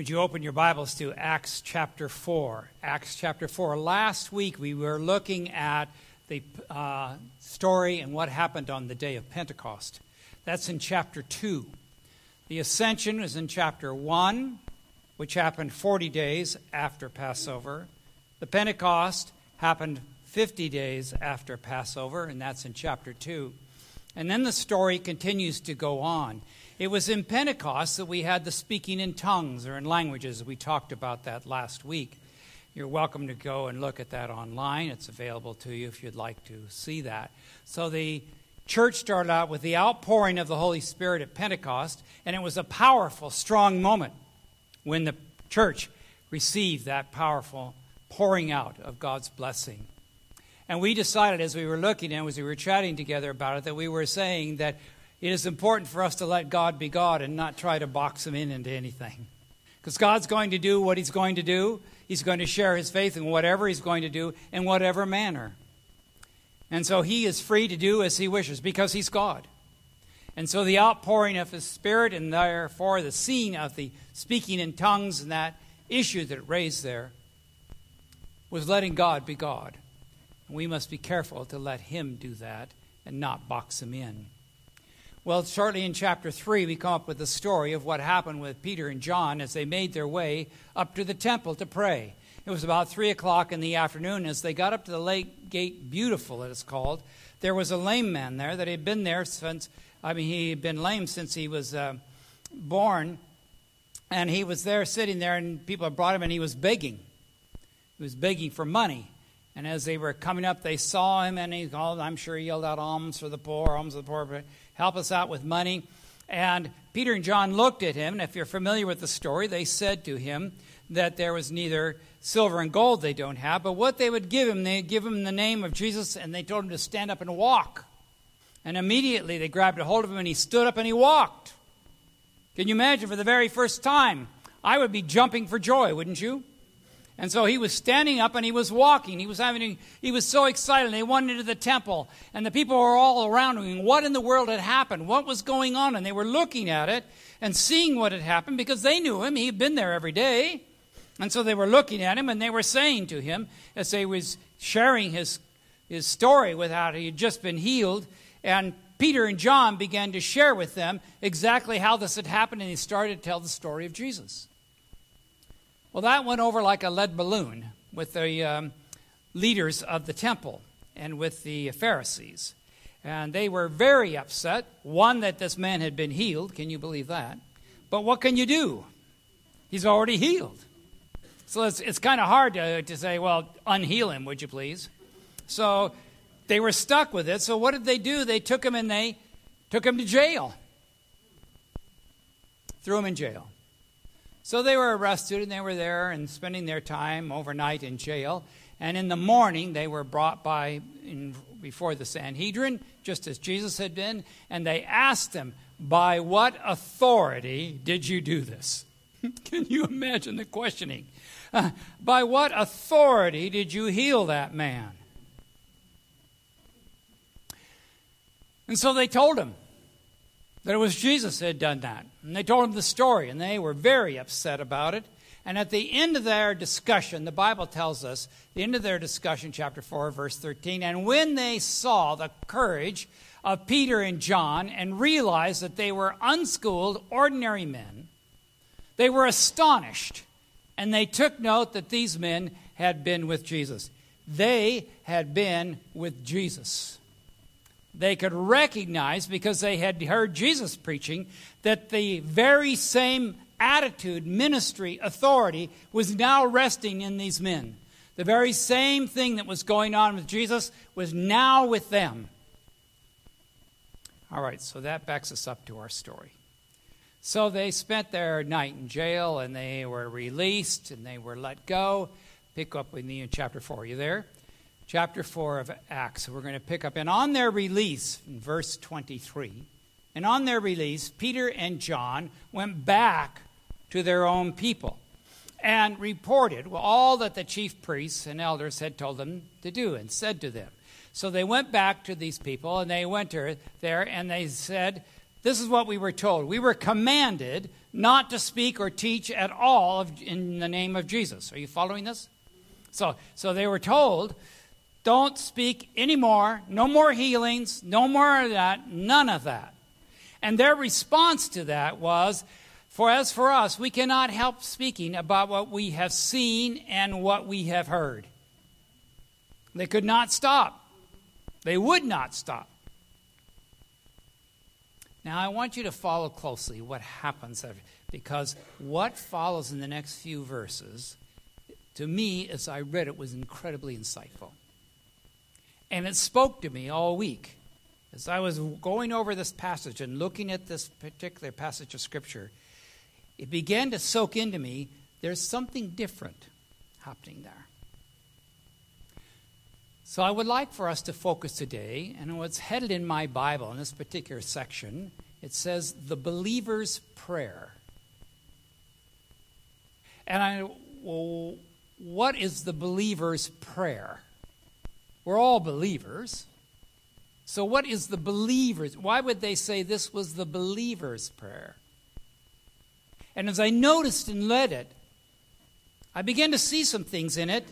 Would you open your Bibles to Acts chapter 4? Acts chapter 4. Last week we were looking at the uh, story and what happened on the day of Pentecost. That's in chapter 2. The ascension is in chapter 1, which happened 40 days after Passover. The Pentecost happened 50 days after Passover, and that's in chapter 2. And then the story continues to go on. It was in Pentecost that we had the speaking in tongues or in languages. We talked about that last week. You're welcome to go and look at that online. It's available to you if you'd like to see that. So the church started out with the outpouring of the Holy Spirit at Pentecost, and it was a powerful, strong moment when the church received that powerful pouring out of God's blessing. And we decided as we were looking and as we were chatting together about it that we were saying that it is important for us to let God be God and not try to box him in into anything. Because God's going to do what he's going to do. He's going to share his faith in whatever he's going to do in whatever manner. And so he is free to do as he wishes because he's God. And so the outpouring of his spirit and therefore the scene of the speaking in tongues and that issue that it raised there was letting God be God. And we must be careful to let him do that and not box him in. Well, shortly in chapter 3, we come up with the story of what happened with Peter and John as they made their way up to the temple to pray. It was about 3 o'clock in the afternoon. As they got up to the lake gate, beautiful it is called, there was a lame man there that had been there since, I mean, he had been lame since he was uh, born. And he was there sitting there, and people had brought him, and he was begging. He was begging for money. And as they were coming up, they saw him, and he called, I'm sure he yelled out, alms for the poor, alms for the poor help us out with money. And Peter and John looked at him, and if you're familiar with the story, they said to him that there was neither silver and gold they don't have, but what they would give him, they'd give him the name of Jesus, and they told him to stand up and walk. And immediately they grabbed a hold of him, and he stood up and he walked. Can you imagine for the very first time? I would be jumping for joy, wouldn't you? And so he was standing up and he was walking. He was having, he was so excited. They went into the temple and the people were all around him. What in the world had happened? What was going on? And they were looking at it and seeing what had happened because they knew him. He had been there every day. And so they were looking at him and they were saying to him as they was sharing his, his story with how he had just been healed. And Peter and John began to share with them exactly how this had happened and he started to tell the story of Jesus. Well, that went over like a lead balloon with the um, leaders of the temple and with the Pharisees. And they were very upset. One, that this man had been healed. Can you believe that? But what can you do? He's already healed. So it's, it's kind of hard to, to say, well, unheal him, would you please? So they were stuck with it. So what did they do? They took him and they took him to jail. Threw him in jail. So they were arrested and they were there and spending their time overnight in jail. And in the morning, they were brought by in, before the Sanhedrin, just as Jesus had been, and they asked him, By what authority did you do this? Can you imagine the questioning? Uh, by what authority did you heal that man? And so they told him that it was Jesus that had done that. And they told him the story, and they were very upset about it. And at the end of their discussion, the Bible tells us, the end of their discussion, chapter 4, verse 13, and when they saw the courage of Peter and John and realized that they were unschooled, ordinary men, they were astonished. And they took note that these men had been with Jesus. They had been with Jesus they could recognize, because they had heard Jesus preaching, that the very same attitude, ministry, authority was now resting in these men. The very same thing that was going on with Jesus was now with them. All right, so that backs us up to our story. So they spent their night in jail and they were released and they were let go. Pick up with me in chapter 4. Are you there? Chapter 4 of Acts. We're going to pick up. And on their release, in verse 23, and on their release, Peter and John went back to their own people and reported all that the chief priests and elders had told them to do and said to them. So they went back to these people and they went there and they said, this is what we were told. We were commanded not to speak or teach at all in the name of Jesus. Are you following this? So, so they were told, don't speak anymore, no more healings, no more of that, none of that. And their response to that was, for as for us, we cannot help speaking about what we have seen and what we have heard. They could not stop. They would not stop. Now, I want you to follow closely what happens because what follows in the next few verses, to me, as I read it, was incredibly insightful. And it spoke to me all week. As I was going over this passage and looking at this particular passage of Scripture, it began to soak into me there's something different happening there. So I would like for us to focus today, and what's headed in my Bible in this particular section, it says the believer's prayer. And I, well, what is the believer's prayer? We're all believers. So, what is the believer's? Why would they say this was the believer's prayer? And as I noticed and read it, I began to see some things in it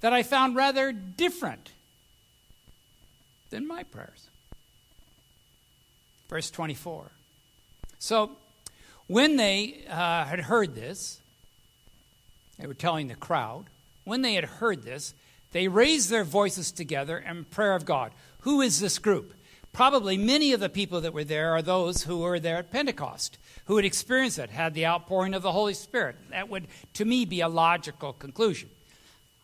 that I found rather different than my prayers. Verse 24. So, when they uh, had heard this, they were telling the crowd, when they had heard this, they raised their voices together in prayer of God. Who is this group? Probably many of the people that were there are those who were there at Pentecost, who had experienced it, had the outpouring of the Holy Spirit. That would, to me, be a logical conclusion.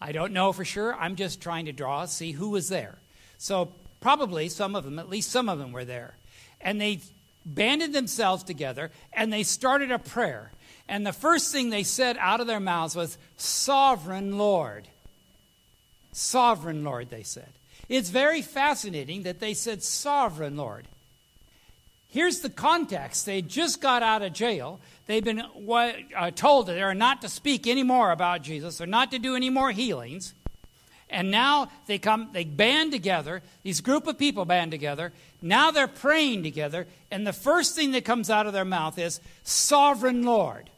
I don't know for sure. I'm just trying to draw, see who was there. So probably some of them, at least some of them were there. And they banded themselves together and they started a prayer. And the first thing they said out of their mouths was, Sovereign Lord. Sovereign Lord, they said. It's very fascinating that they said, Sovereign Lord. Here's the context. They just got out of jail. They've been uh, told that they're not to speak anymore about Jesus, They're not to do any more healings. And now they come, they band together, these group of people band together. Now they're praying together, and the first thing that comes out of their mouth is, Sovereign Lord.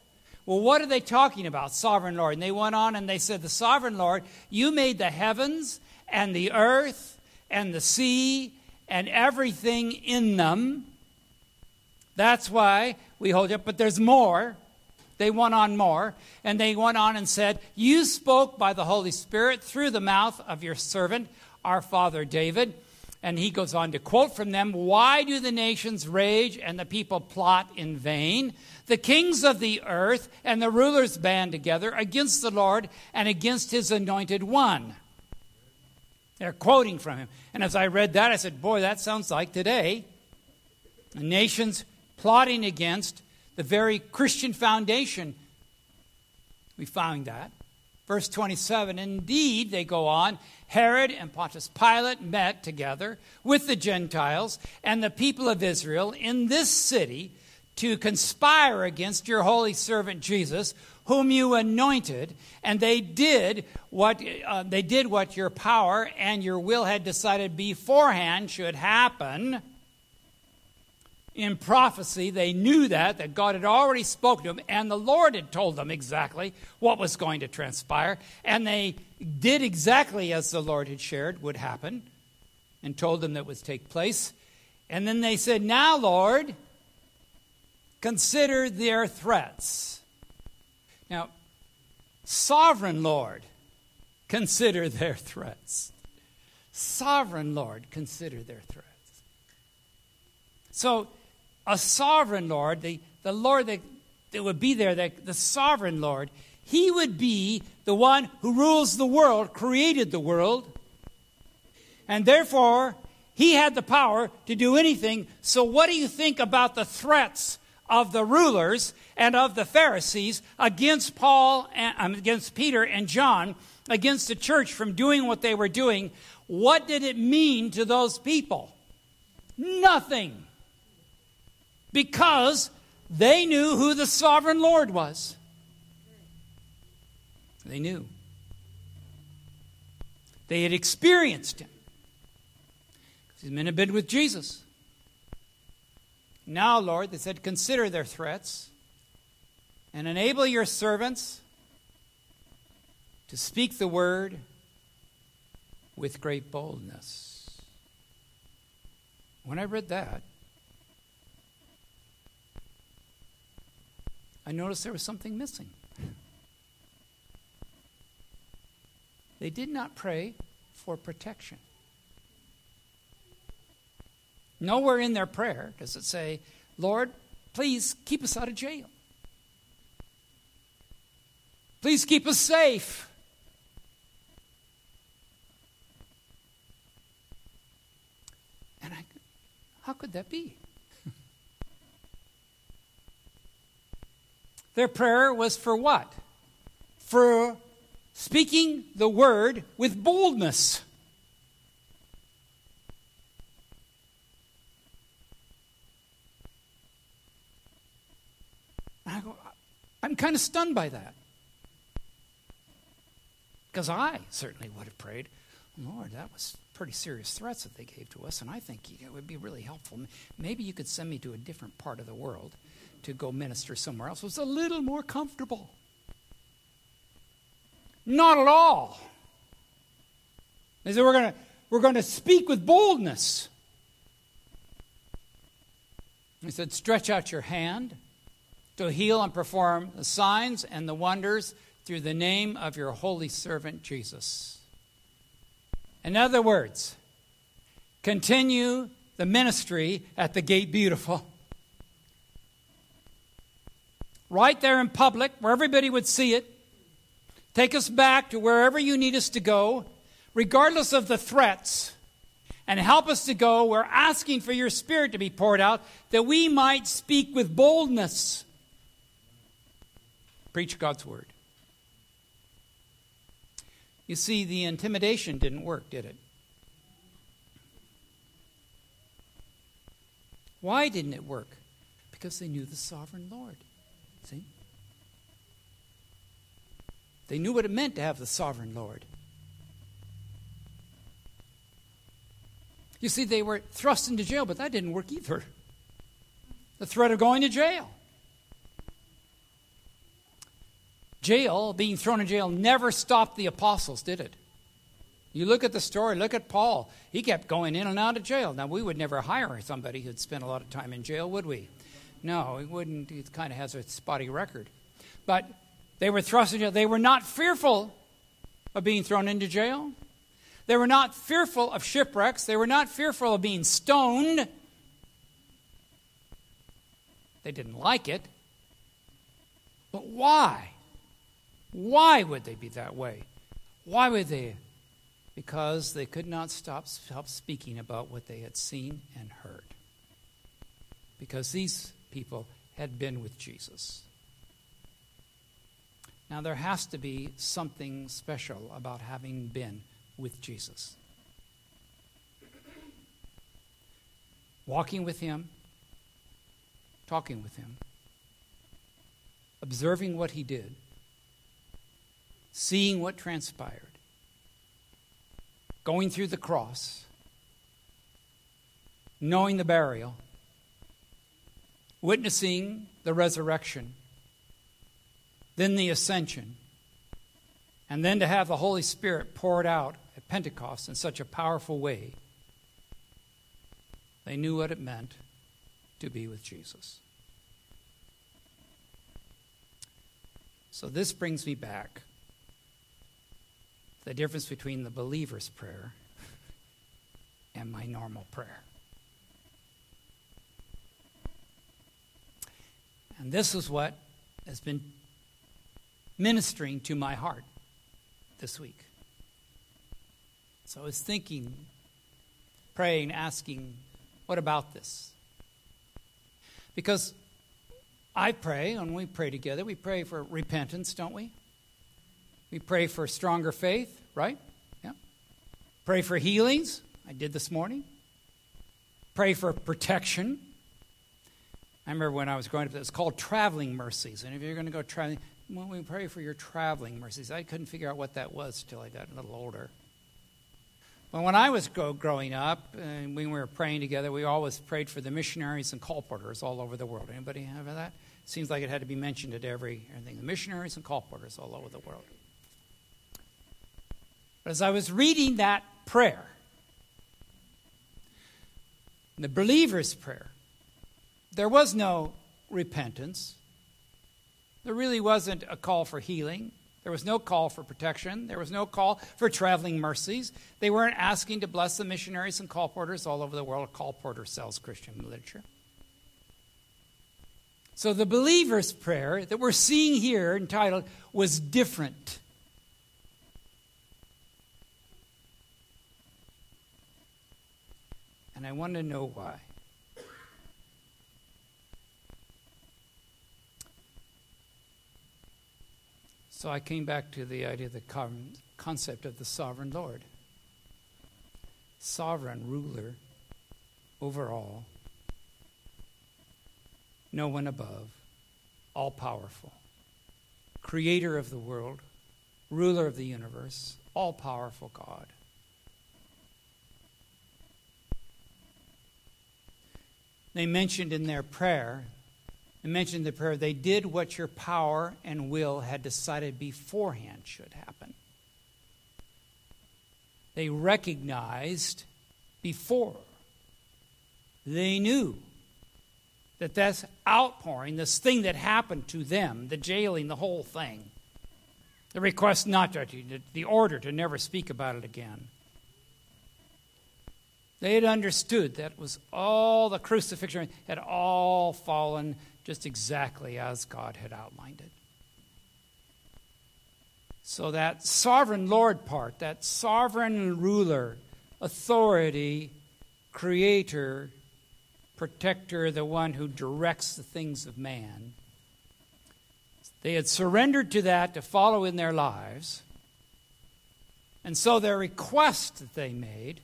Well, what are they talking about, Sovereign Lord? And they went on and they said, The Sovereign Lord, you made the heavens and the earth and the sea and everything in them. That's why we hold it. But there's more. They went on more. And they went on and said, You spoke by the Holy Spirit through the mouth of your servant, our father David. And he goes on to quote from them Why do the nations rage and the people plot in vain? The kings of the earth and the rulers band together against the Lord and against his anointed one. They're quoting from him. And as I read that, I said, Boy, that sounds like today. The nations plotting against the very Christian foundation. We found that. Verse 27 Indeed, they go on, Herod and Pontius Pilate met together with the Gentiles and the people of Israel in this city to conspire against your holy servant Jesus, whom you anointed, and they did what uh, they did what your power and your will had decided beforehand should happen in prophecy, they knew that, that God had already spoken to them, and the Lord had told them exactly what was going to transpire. And they did exactly as the Lord had shared would happen and told them that would take place. And then they said, Now, Lord, consider their threats. Now, sovereign Lord, consider their threats. Sovereign Lord, consider their threats. So, a sovereign Lord, the, the Lord that, that would be there, the, the sovereign Lord, he would be the one who rules the world, created the world, and therefore he had the power to do anything. So, what do you think about the threats of the rulers and of the Pharisees against Paul and um, against Peter and John, against the church from doing what they were doing? What did it mean to those people? Nothing because they knew who the sovereign Lord was. They knew. They had experienced him. These men had been with Jesus. Now, Lord, they said, consider their threats and enable your servants to speak the word with great boldness. When I read that, I noticed there was something missing. They did not pray for protection. Nowhere in their prayer does it say, Lord, please keep us out of jail. Please keep us safe. And I, how could that be? Their prayer was for what? For speaking the word with boldness. I go, I'm kind of stunned by that. Because I certainly would have prayed, Lord, that was pretty serious threats that they gave to us, and I think it would be really helpful. Maybe you could send me to a different part of the world to go minister somewhere else. It was a little more comfortable. Not at all. They said, we're going to we're going to speak with boldness. He said, stretch out your hand to heal and perform the signs and the wonders through the name of your holy servant Jesus. In other words, continue the ministry at the Gate Beautiful. Right there in public, where everybody would see it. Take us back to wherever you need us to go, regardless of the threats, and help us to go. We're asking for your Spirit to be poured out that we might speak with boldness Preach God's word. You see, the intimidation didn't work, did it? Why didn't it work? Because they knew the sovereign Lord. See? They knew what it meant to have the sovereign Lord. You see, they were thrust into jail, but that didn't work either. The threat of going to jail. Jail, being thrown in jail, never stopped the apostles, did it? You look at the story, look at Paul. He kept going in and out of jail. Now, we would never hire somebody who'd spent a lot of time in jail, would we? No, he wouldn't. He kind of has a spotty record. But they were thrust in jail. They were not fearful of being thrown into jail. They were not fearful of shipwrecks. They were not fearful of being stoned. They didn't like it. But why? Why would they be that way? Why would they? Because they could not stop, stop speaking about what they had seen and heard. Because these people had been with Jesus. Now, there has to be something special about having been with Jesus. Walking with Him, talking with Him, observing what He did, seeing what transpired, going through the cross, knowing the burial, witnessing the resurrection, then the ascension, and then to have the Holy Spirit poured out at Pentecost in such a powerful way. They knew what it meant to be with Jesus. So this brings me back the difference between the believer's prayer and my normal prayer. And this is what has been ministering to my heart this week. So I was thinking, praying, asking, what about this? Because I pray, and we pray together, we pray for repentance, don't we? We pray for stronger faith, right? Yeah. Pray for healings. I did this morning. Pray for protection. I remember when I was growing up, it was called traveling mercies. And if you're going to go traveling, well, we pray for your traveling mercies. I couldn't figure out what that was until I got a little older. But when I was go- growing up and we were praying together, we always prayed for the missionaries and colporteurs all over the world. Anybody have that? Seems like it had to be mentioned at every everything. The missionaries and colporteurs all over the world. But as I was reading that prayer, the believer's prayer, there was no repentance. There really wasn't a call for healing. There was no call for protection. There was no call for traveling mercies. They weren't asking to bless the missionaries and colporteurs all over the world. A colporteur sells Christian literature. So the believer's prayer that we're seeing here entitled was different. And I want to know why. So I came back to the idea, the concept of the sovereign Lord. Sovereign ruler over all, no one above, all powerful, creator of the world, ruler of the universe, all powerful God. They mentioned in their prayer and mentioned the prayer, they did what your power and will had decided beforehand should happen. They recognized before, they knew that this outpouring, this thing that happened to them, the jailing, the whole thing, the request not to, the order to never speak about it again. They had understood that was all the crucifixion had all fallen just exactly as God had outlined it. So, that sovereign Lord part, that sovereign ruler, authority, creator, protector, the one who directs the things of man, they had surrendered to that to follow in their lives. And so, their request that they made,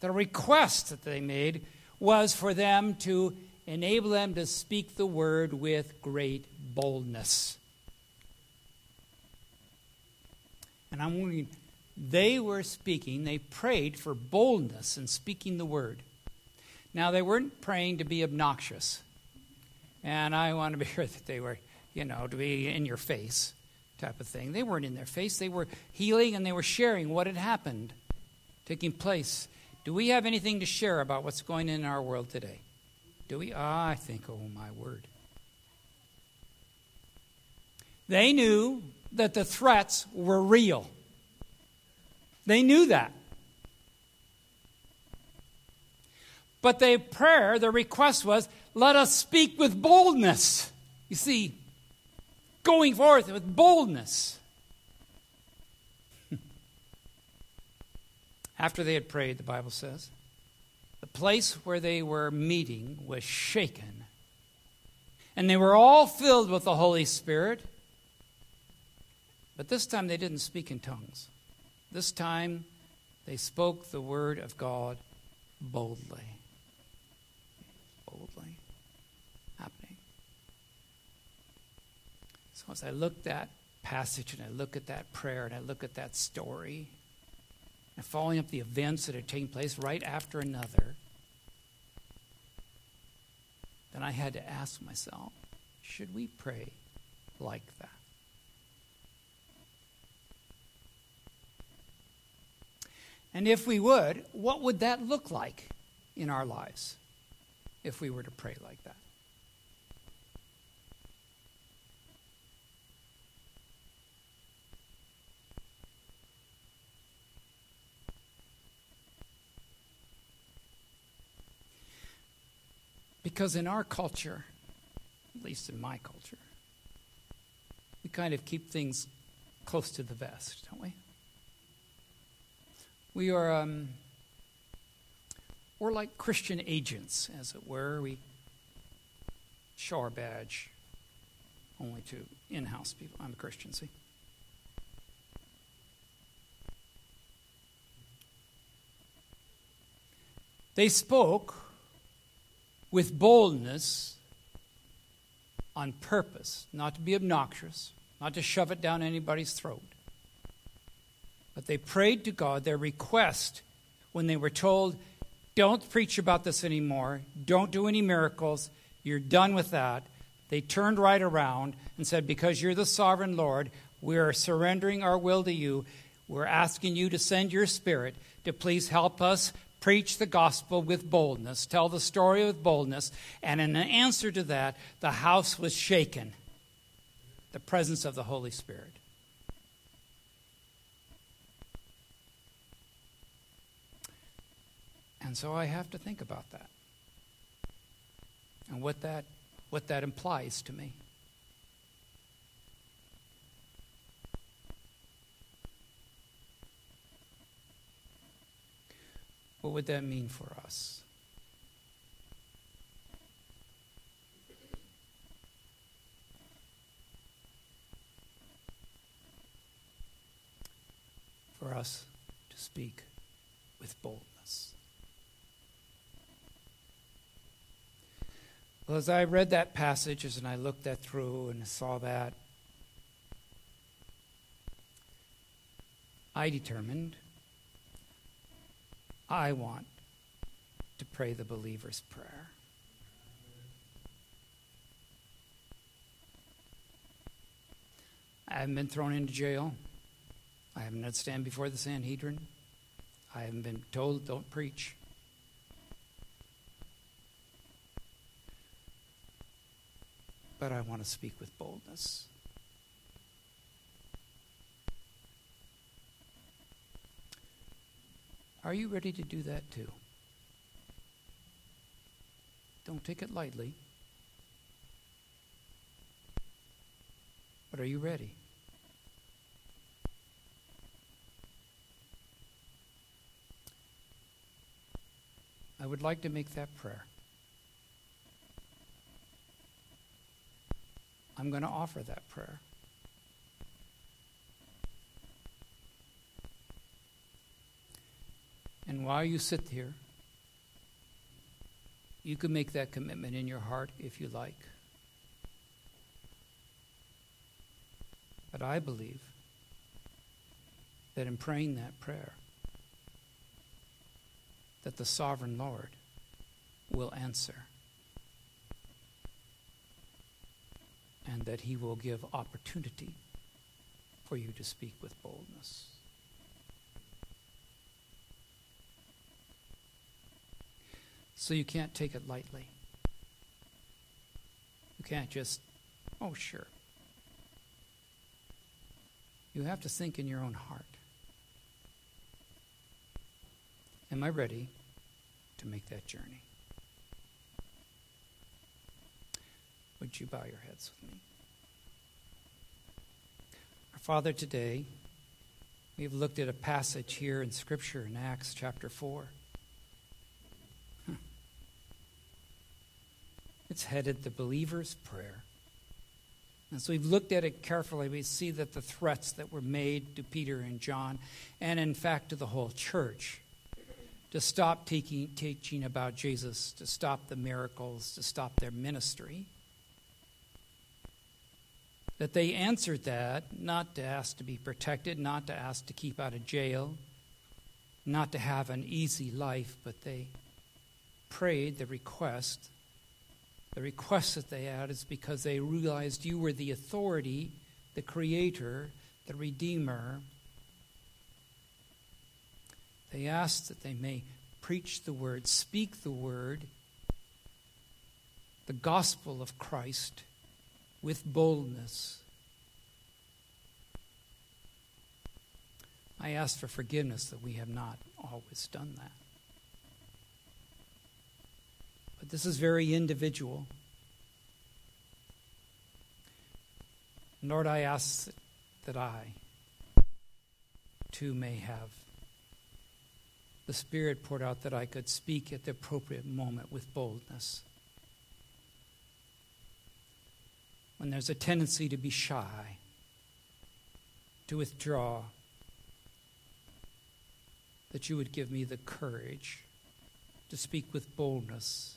the request that they made was for them to enable them to speak the word with great boldness. And I'm wondering, they were speaking, they prayed for boldness in speaking the word. Now, they weren't praying to be obnoxious. And I want to be sure that they were, you know, to be in your face type of thing. They weren't in their face. They were healing and they were sharing what had happened, taking place. Do we have anything to share about what's going on in our world today? Do we? Ah, I think, oh my word. They knew that the threats were real. They knew that. But their prayer, their request was, let us speak with boldness. You see, going forth with boldness. After they had prayed, the Bible says, the place where they were meeting was shaken. And they were all filled with the Holy Spirit. But this time they didn't speak in tongues. This time they spoke the word of God boldly. Boldly happening. So as I look at that passage and I look at that prayer and I look at that story, and following up the events that had taken place right after another, then I had to ask myself should we pray like that? And if we would, what would that look like in our lives if we were to pray like that? Because in our culture, at least in my culture, we kind of keep things close to the vest, don't we? We are um, we're like Christian agents, as it were. We show our badge only to in-house people. I'm a Christian, see. They spoke with boldness on purpose, not to be obnoxious, not to shove it down anybody's throat. But they prayed to God. Their request when they were told, don't preach about this anymore, don't do any miracles, you're done with that, they turned right around and said, Because you're the sovereign Lord, we are surrendering our will to you. We're asking you to send your spirit to please help us preach the gospel with boldness, tell the story with boldness. And in answer to that, the house was shaken. The presence of the Holy Spirit. And so I have to think about that and what that, what that implies to me. What would that mean for us? For us to speak with boldness. Well, as I read that passage, as I looked that through and saw that, I determined I want to pray the believer's prayer. I haven't been thrown into jail. I haven't had to stand before the Sanhedrin. I haven't been told don't preach. But I want to speak with boldness. Are you ready to do that too? Don't take it lightly. But are you ready? I would like to make that prayer. I'm going to offer that prayer. And while you sit here, you can make that commitment in your heart if you like. But I believe that in praying that prayer, that the sovereign Lord will answer. And that he will give opportunity for you to speak with boldness. So you can't take it lightly. You can't just, oh, sure. You have to think in your own heart. Am I ready to make that journey? Would you bow your heads with me? Our Father, today we've looked at a passage here in Scripture in Acts chapter 4. It's headed the believer's prayer. And so we've looked at it carefully. We see that the threats that were made to Peter and John, and in fact to the whole church, to stop taking, teaching about Jesus, to stop the miracles, to stop their ministry. That they answered that not to ask to be protected, not to ask to keep out of jail, not to have an easy life, but they prayed the request the request that they had is because they realized you were the authority, the creator, the redeemer. They asked that they may preach the word, speak the word, the gospel of Christ with boldness. I ask for forgiveness that we have not always done that. But this is very individual. Lord, I ask that I too may have the Spirit poured out that I could speak at the appropriate moment with boldness. When there's a tendency to be shy, to withdraw, that you would give me the courage to speak with boldness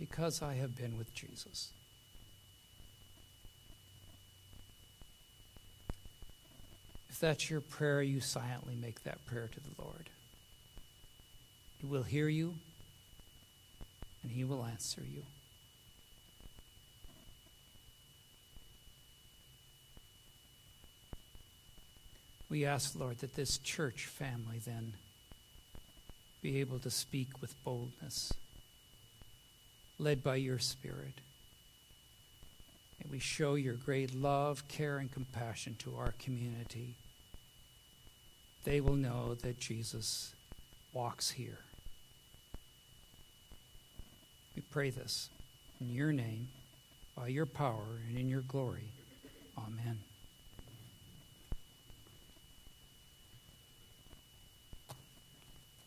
because I have been with Jesus. If that's your prayer, you silently make that prayer to the Lord. He will hear you, and He will answer you. We ask, Lord, that this church family then be able to speak with boldness, led by your Spirit. And we show your great love, care, and compassion to our community. They will know that Jesus walks here. We pray this in your name, by your power, and in your glory. Amen.